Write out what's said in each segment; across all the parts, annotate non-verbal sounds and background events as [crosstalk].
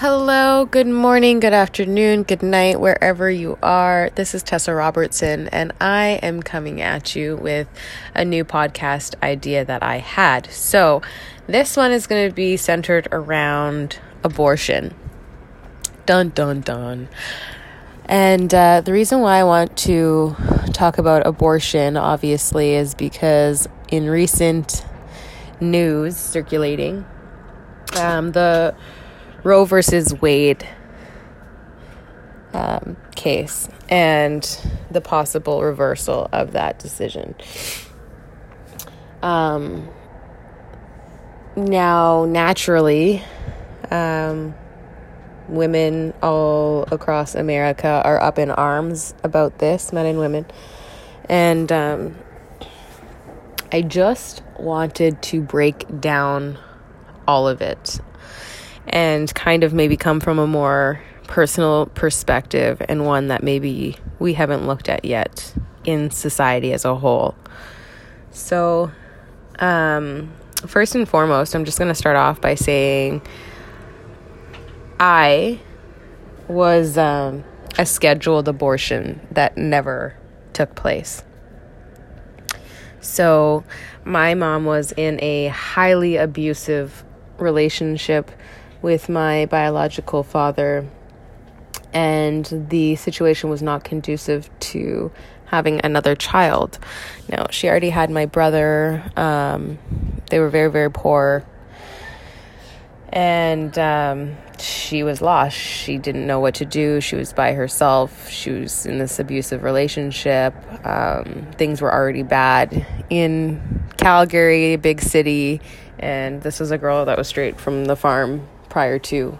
Hello, good morning, good afternoon, good night, wherever you are. This is Tessa Robertson, and I am coming at you with a new podcast idea that I had. So, this one is going to be centered around abortion. Dun dun dun. And uh, the reason why I want to talk about abortion, obviously, is because in recent news circulating, um, the Roe versus Wade um, case and the possible reversal of that decision. Um, now, naturally, um, women all across America are up in arms about this, men and women. And um, I just wanted to break down all of it and kind of maybe come from a more personal perspective and one that maybe we haven't looked at yet in society as a whole. So, um, first and foremost, I'm just going to start off by saying I was um, a scheduled abortion that never took place. So, my mom was in a highly abusive relationship with my biological father, and the situation was not conducive to having another child. Now, she already had my brother. Um, they were very, very poor. And um, she was lost. She didn't know what to do. She was by herself. She was in this abusive relationship. Um, things were already bad in Calgary, a big city. And this was a girl that was straight from the farm prior to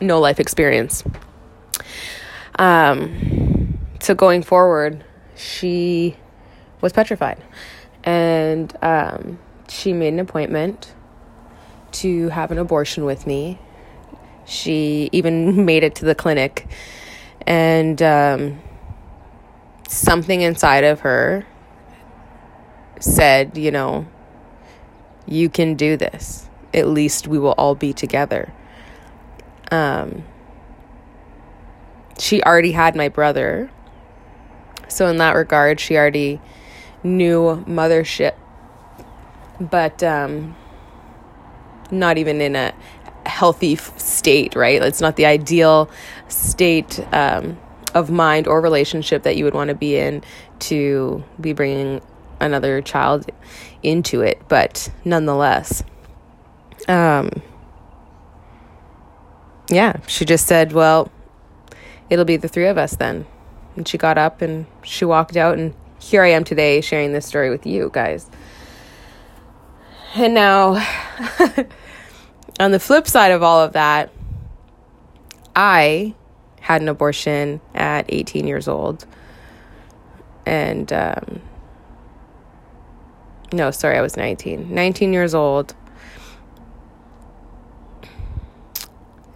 no life experience. Um, so going forward, she was petrified, and um, she made an appointment to have an abortion with me. She even [laughs] made it to the clinic, and um, something inside of her said, you know, you can do this at least we will all be together. Um, she already had my brother. So, in that regard, she already knew mothership, but um, not even in a healthy state, right? It's not the ideal state um, of mind or relationship that you would want to be in to be bringing another child into it, but nonetheless um, yeah, she just said, well, it'll be the three of us then. And she got up and she walked out, and here I am today sharing this story with you guys. And now, [laughs] on the flip side of all of that, I had an abortion at 18 years old. And, um, no, sorry, I was 19. 19 years old.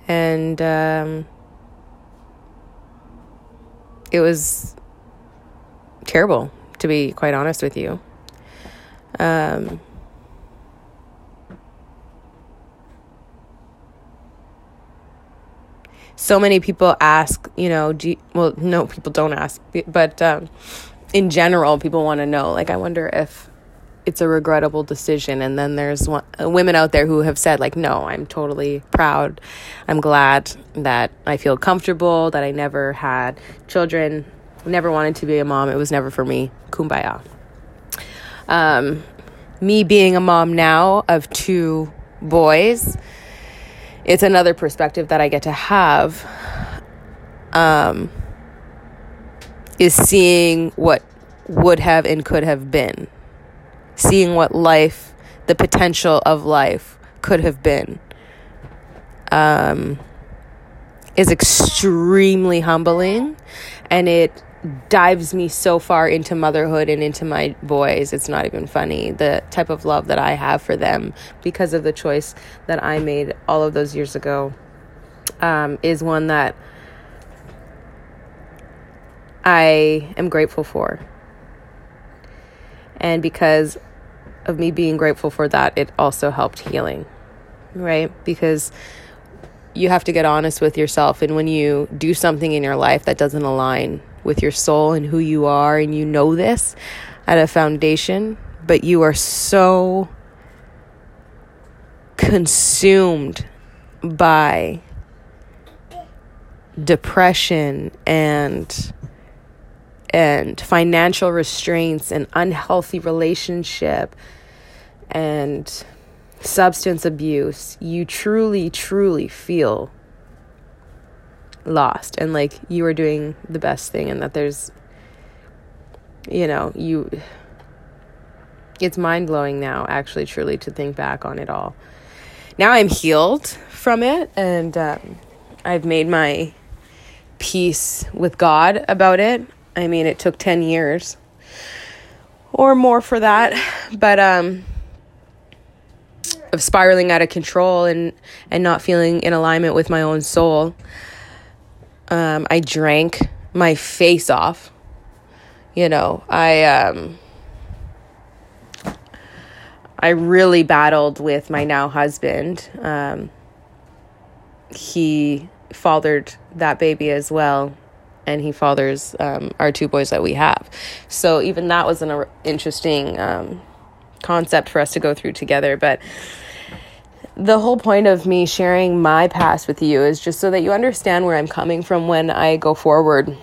And um, it was terrible, to be quite honest with you. Um, so many people ask, you know, do you, well, no, people don't ask, but um, in general, people want to know. Like, I wonder if it's a regrettable decision. And then there's one, uh, women out there who have said like no i'm totally proud. I'm glad that i feel comfortable that i never had children never wanted to be a mom. It was never for me. Kumbaya. Um, me being a mom now of two boys it's another perspective that i get to have um, is seeing what would have and could have been seeing what life, the potential of life could have been, um, is extremely humbling. And it dives me so far into motherhood and into my boys. It's not even funny. The type of love that I have for them because of the choice that I made all of those years ago um, is one that I am grateful for. And because of me being grateful for that, it also helped healing, right? Because you have to get honest with yourself. And when you do something in your life that doesn't align with your soul and who you are, and you know this at a foundation, but you are so consumed by depression and and financial restraints and unhealthy relationship and substance abuse, you truly, truly feel lost and like you are doing the best thing and that there's, you know, you. It's mind blowing now, actually, truly, to think back on it all. Now I'm healed from it and um, I've made my peace with God about it. I mean, it took 10 years or more for that, but um of spiraling out of control and and not feeling in alignment with my own soul. Um I drank my face off. You know, I um I really battled with my now husband. Um he fathered that baby as well and he fathers um, our two boys that we have so even that was an interesting um, concept for us to go through together but the whole point of me sharing my past with you is just so that you understand where i'm coming from when i go forward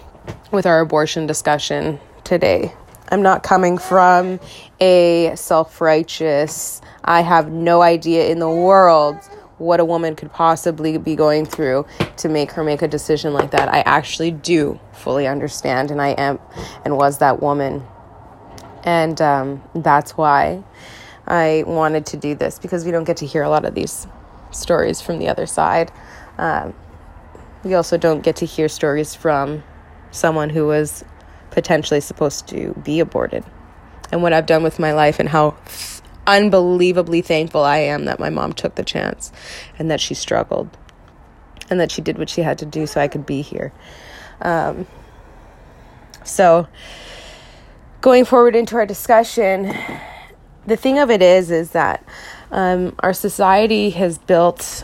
with our abortion discussion today i'm not coming from a self-righteous i have no idea in the world what a woman could possibly be going through to make her make a decision like that. I actually do fully understand, and I am and was that woman. And um, that's why I wanted to do this because we don't get to hear a lot of these stories from the other side. Um, we also don't get to hear stories from someone who was potentially supposed to be aborted and what I've done with my life and how unbelievably thankful I am that my mom took the chance and that she struggled and that she did what she had to do so I could be here. Um, so, going forward into our discussion, the thing of it is, is that um, our society has built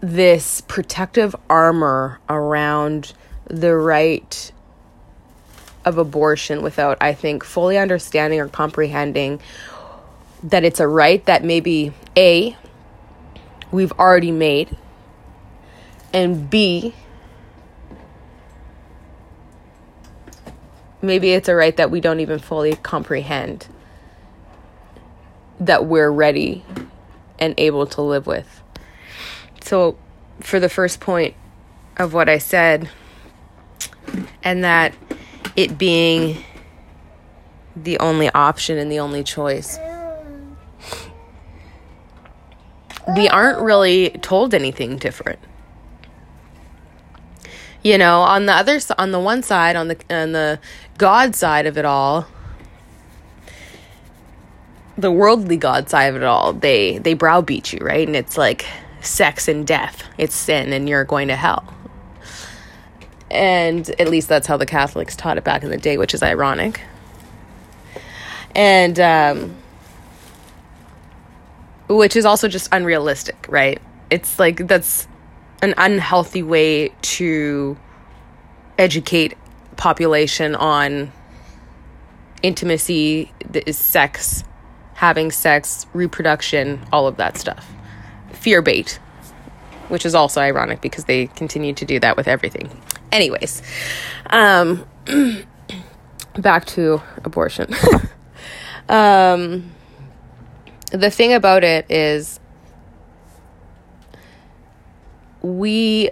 this protective armor around the right of abortion without, I think, fully understanding or comprehending that it's a right that maybe A, we've already made, and B, maybe it's a right that we don't even fully comprehend that we're ready and able to live with. So, for the first point of what I said, and that it being the only option and the only choice. We aren't really told anything different. You know, on the other on the one side, on the on the God side of it all, the worldly God side of it all, they they browbeat you, right? And it's like sex and death. It's sin and you're going to hell. And at least that's how the Catholics taught it back in the day, which is ironic. And, um, which is also just unrealistic, right? It's like that's an unhealthy way to educate population on intimacy, sex, having sex, reproduction, all of that stuff. Fear bait, which is also ironic because they continue to do that with everything. Anyways, um, [clears throat] back to abortion. [laughs] um, the thing about it is, we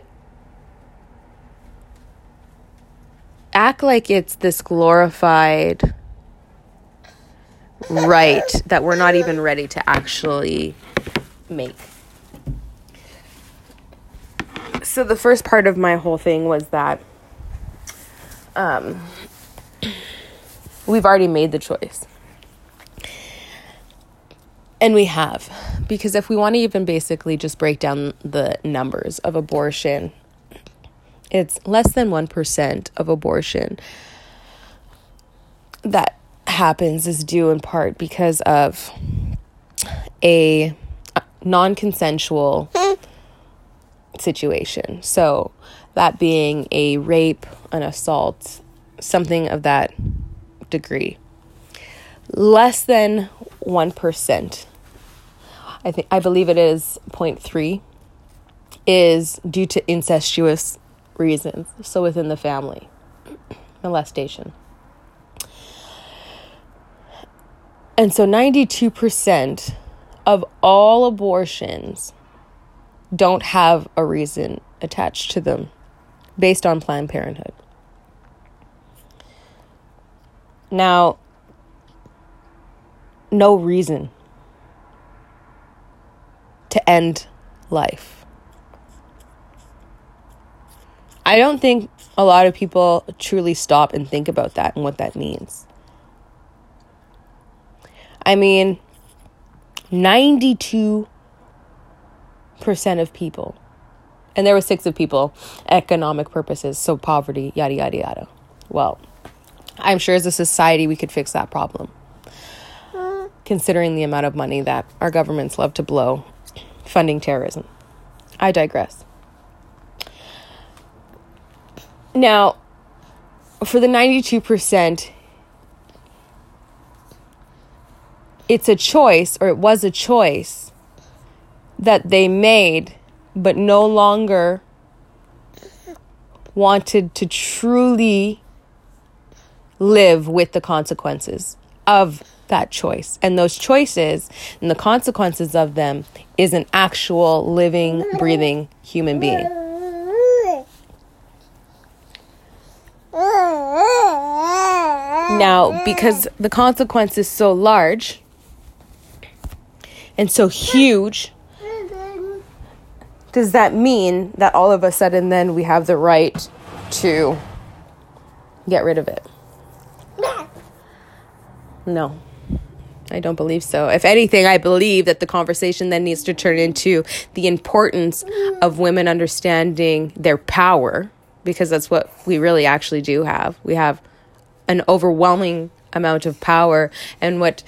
act like it's this glorified right that we're not even ready to actually make so the first part of my whole thing was that um, we've already made the choice. And we have. Because if we want to even basically just break down the numbers of abortion, it's less than 1% of abortion that happens is due in part because of a non consensual situation. So, that being a rape, an assault, something of that degree. Less than 1%, I think I believe it is 0.3 is due to incestuous reasons, so within the family, [clears throat] molestation. And so 92% of all abortions don't have a reason attached to them based on Planned Parenthood. Now, no reason to end life. I don't think a lot of people truly stop and think about that and what that means. I mean, 92% of people, and there were six of people, economic purposes, so poverty, yada, yada, yada. Well, I'm sure as a society we could fix that problem, considering the amount of money that our governments love to blow funding terrorism. I digress. Now, for the 92%, it's a choice, or it was a choice that they made, but no longer wanted to truly live with the consequences of that choice. And those choices and the consequences of them is an actual living, breathing human being. Now, because the consequence is so large, and so huge, does that mean that all of a sudden then we have the right to get rid of it? No. I don't believe so. If anything, I believe that the conversation then needs to turn into the importance of women understanding their power because that's what we really actually do have. We have an overwhelming amount of power and what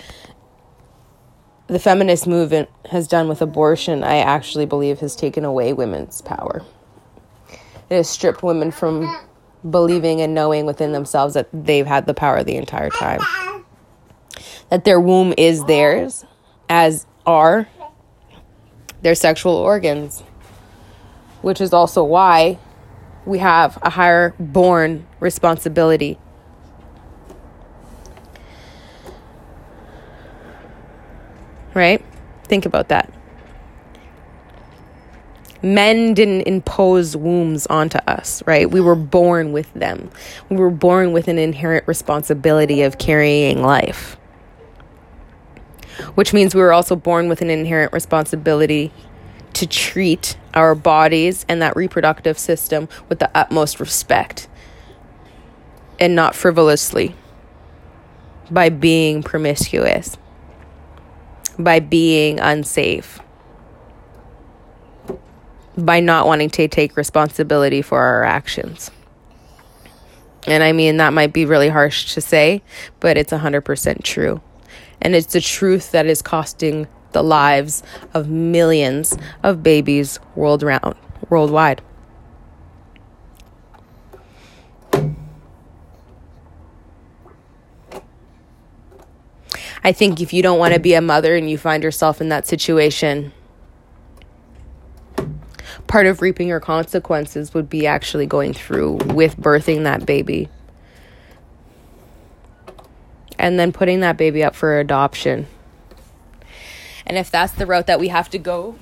the feminist movement has done with abortion, I actually believe has taken away women's power. It has stripped women from believing and knowing within themselves that they've had the power the entire time. That their womb is theirs, as are their sexual organs, which is also why we have a higher born responsibility right? Think about that. Men didn't impose wombs onto us, right? We were born with them. We were born with an inherent responsibility of carrying life. Which means we were also born with an inherent responsibility to treat our bodies and that reproductive system with the utmost respect and not frivolously by being promiscuous by being unsafe, by not wanting to take responsibility for our actions. And I mean, that might be really harsh to say, but it's 100% true. And it's the truth that is costing the lives of millions of babies world round, worldwide. I think if you don't want to be a mother and you find yourself in that situation, part of reaping your consequences would be actually going through with birthing that baby and then putting that baby up for adoption. And if that's the route that we have to go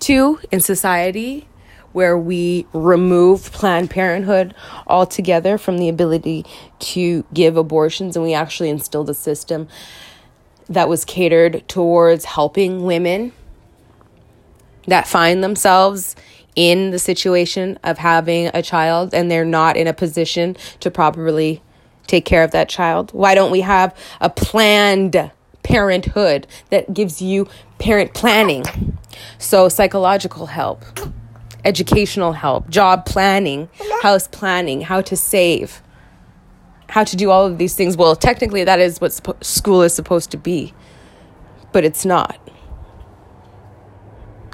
to in society, where we remove Planned Parenthood altogether from the ability to give abortions and we actually instilled a system that was catered towards helping women that find themselves in the situation of having a child and they're not in a position to properly take care of that child? Why don't we have a planned parenthood that gives you parent planning? So, psychological help educational help, job planning, house planning, how to save, how to do all of these things. Well, technically, that is what school is supposed to be, but it's not.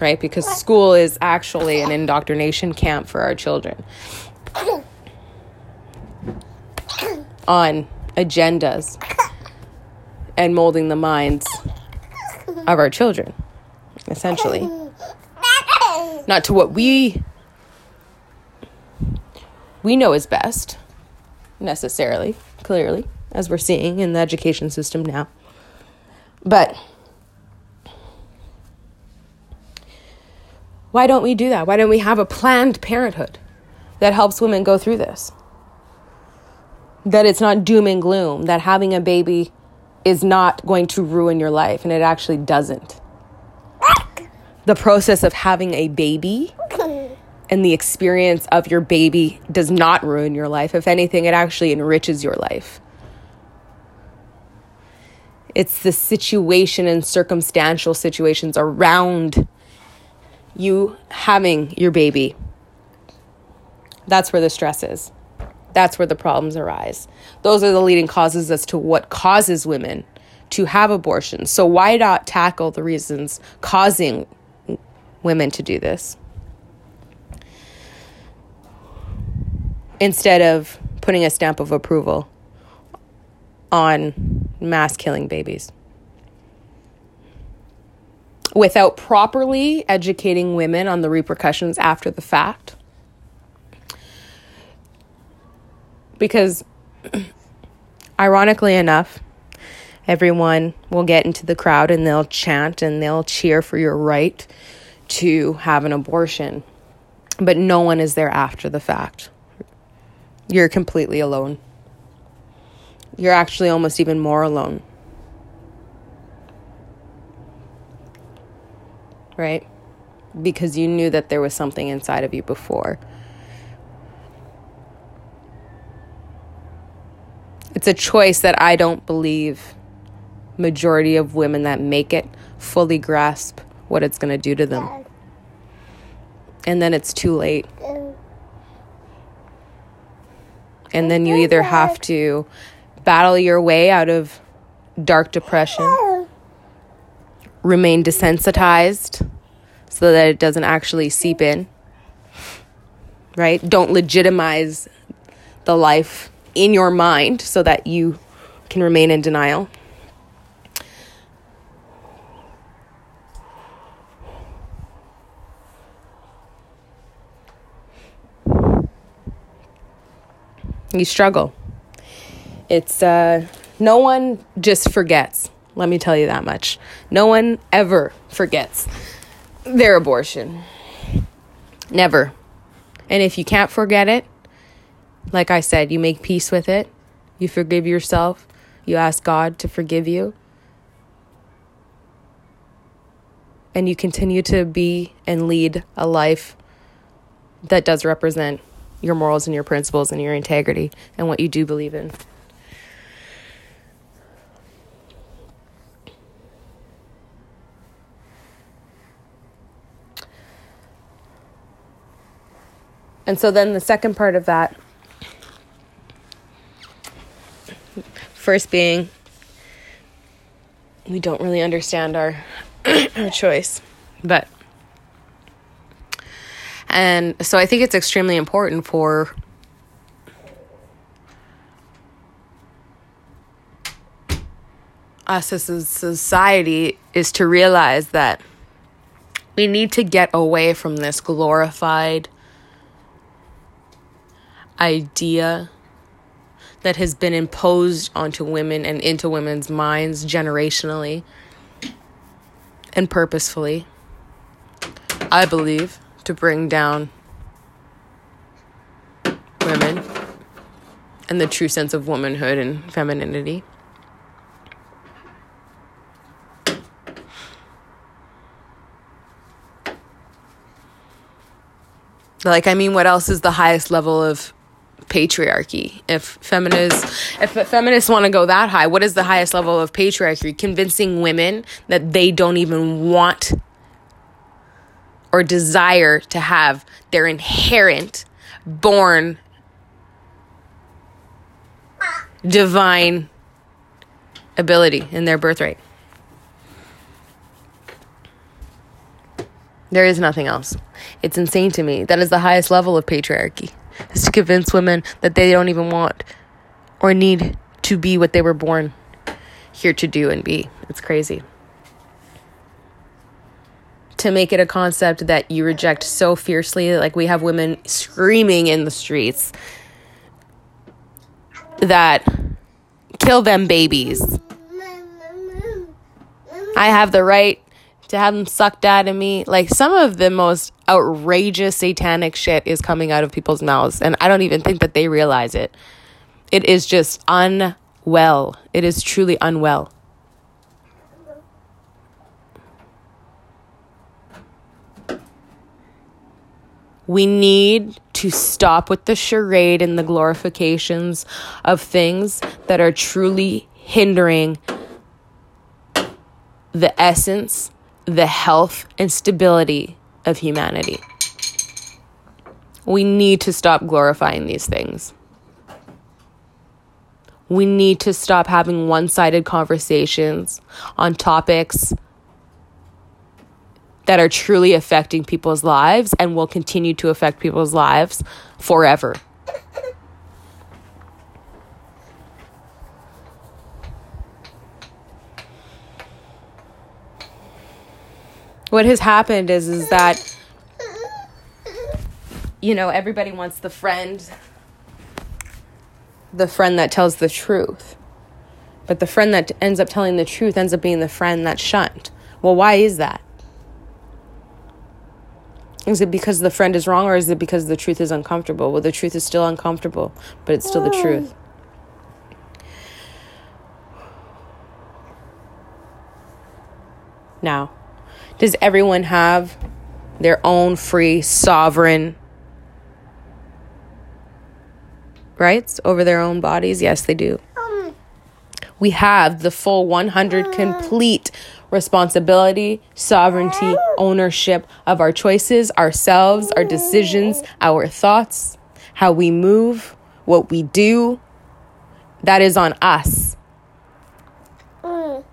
right? Because school is actually an indoctrination camp for our children on agendas and molding the minds of our children, essentially. Not to what we we know is best, necessarily, clearly, as we're seeing in the education system now. But why don't we do that? Why don't we have a planned parenthood that helps women go through this? That it's not doom and gloom, that having a baby is not going to ruin your life, and it actually doesn't. The process of having a baby [coughs] and the experience of your baby does not ruin your life. If anything, it actually enriches your life. It's the situation and circumstantial situations around you having your baby. That's where the stress is. That's where the problems arise. Those are the leading causes as to what causes women to have abortions. So, why not tackle the reasons causing women to do this? Instead of putting a stamp of approval on mass killing babies. Without properly educating women on the repercussions after the fact. Because, ironically enough, everyone will get into the crowd and they'll chant and they'll cheer for your right to have an abortion. But no one is there after the fact. You're completely alone you're actually almost even more alone. Right? Because you knew that there was something inside of you before. It's a choice that I don't believe majority of women that make it fully grasp what it's going to do to them. And then it's too late. And then you either have to battle your way out of dark depression, remain desensitized so that it doesn't actually seep in, right? Don't legitimize the life in your mind so that you can remain in denial. You struggle. It's uh, no one just forgets. Let me tell you that much. No one ever forgets their abortion. Never. And if you can't forget it, like I said, you make peace with it. You forgive yourself. You ask God to forgive you. And you continue to be and lead a life that does represent your morals and your principles and your integrity and what you do believe in. And so then the second part of that, first being, we don't really understand our, [clears throat] our choice. But, and so I think it's extremely important for us as a society is to realize that we need to get away from this glorified idea that has been imposed onto women and into women's minds generationally and purposefully, I believe, to bring down women and the true sense of womanhood and femininity. Like, I mean, what else is the highest level of patriarchy. If feminists if feminists want to go that high, what is the highest level of patriarchy? Convincing women that they don't even want or desire to have their inherent born divine ability in their birthright. There is nothing else. It's insane to me. That is the highest level of patriarchy. Is to convince women that they don't even want or need to be what they were born here to do and be. It's crazy. To make it a concept that you reject so fiercely, like we have women screaming in the streets that kill them babies. I have the right to have them sucked out of me. Like some of the most outrageous satanic shit is coming out of people's mouths, and I don't even think that they realize it. It is just unwell. It is truly unwell. We need to stop with the charade and the glorifications of things that are truly hindering the essence, the health, and stability of humanity. We need to stop glorifying these things. We need to stop having one sided conversations on topics that are truly affecting people's lives and will continue to affect people's lives forever. What has happened is is that you know, everybody wants the friend the friend that tells the truth. But the friend that ends up telling the truth ends up being the friend that's shunned. Well, why is that? Is it because the friend is wrong or is it because the truth is uncomfortable? Well, the truth is still uncomfortable, but it's still the hmm. truth. Now, does everyone have their own free, sovereign rights over their own bodies? Yes, they do. Um. We have the full 100 uh. complete responsibility, sovereignty, uh. ownership of our choices, ourselves, our decisions, our thoughts, how we move, what we do. That is on us. Mm.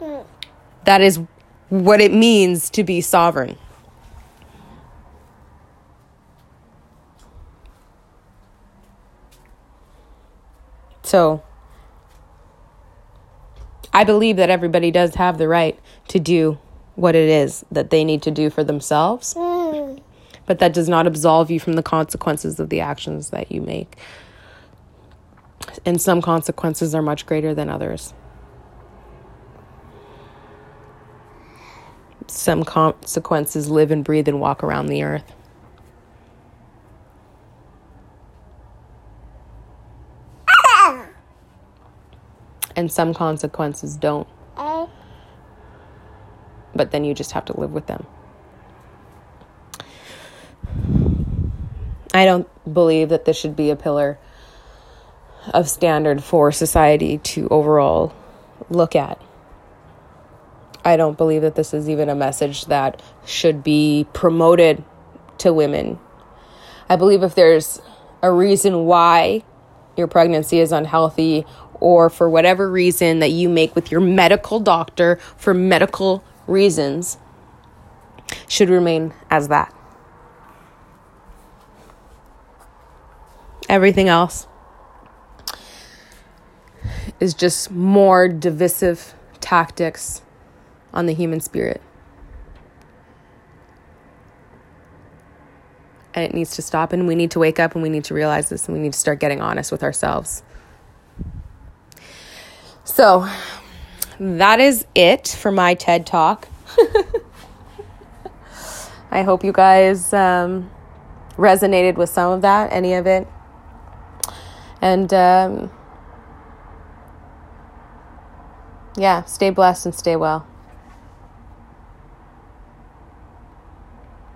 Mm. That is what it means to be sovereign. So, I believe that everybody does have the right to do what it is that they need to do for themselves. Mm. But that does not absolve you from the consequences of the actions that you make. And some consequences are much greater than others. Some consequences live and breathe and walk around the earth. and some consequences don't. But then you just have to live with them. I don't believe that this should be a pillar of standard for society to overall look at. I don't believe that this is even a message that should be promoted to women. I believe if there's a reason why your pregnancy is unhealthy or for whatever reason that you make with your medical doctor for medical reasons should remain as that. Everything else is just more divisive tactics on the human spirit. And it needs to stop, and we need to wake up and we need to realize this, and we need to start getting honest with ourselves. So that is it for my TED Talk. [laughs] I hope you guys um, resonated with some of that, any of it. And um, yeah, stay blessed and stay well.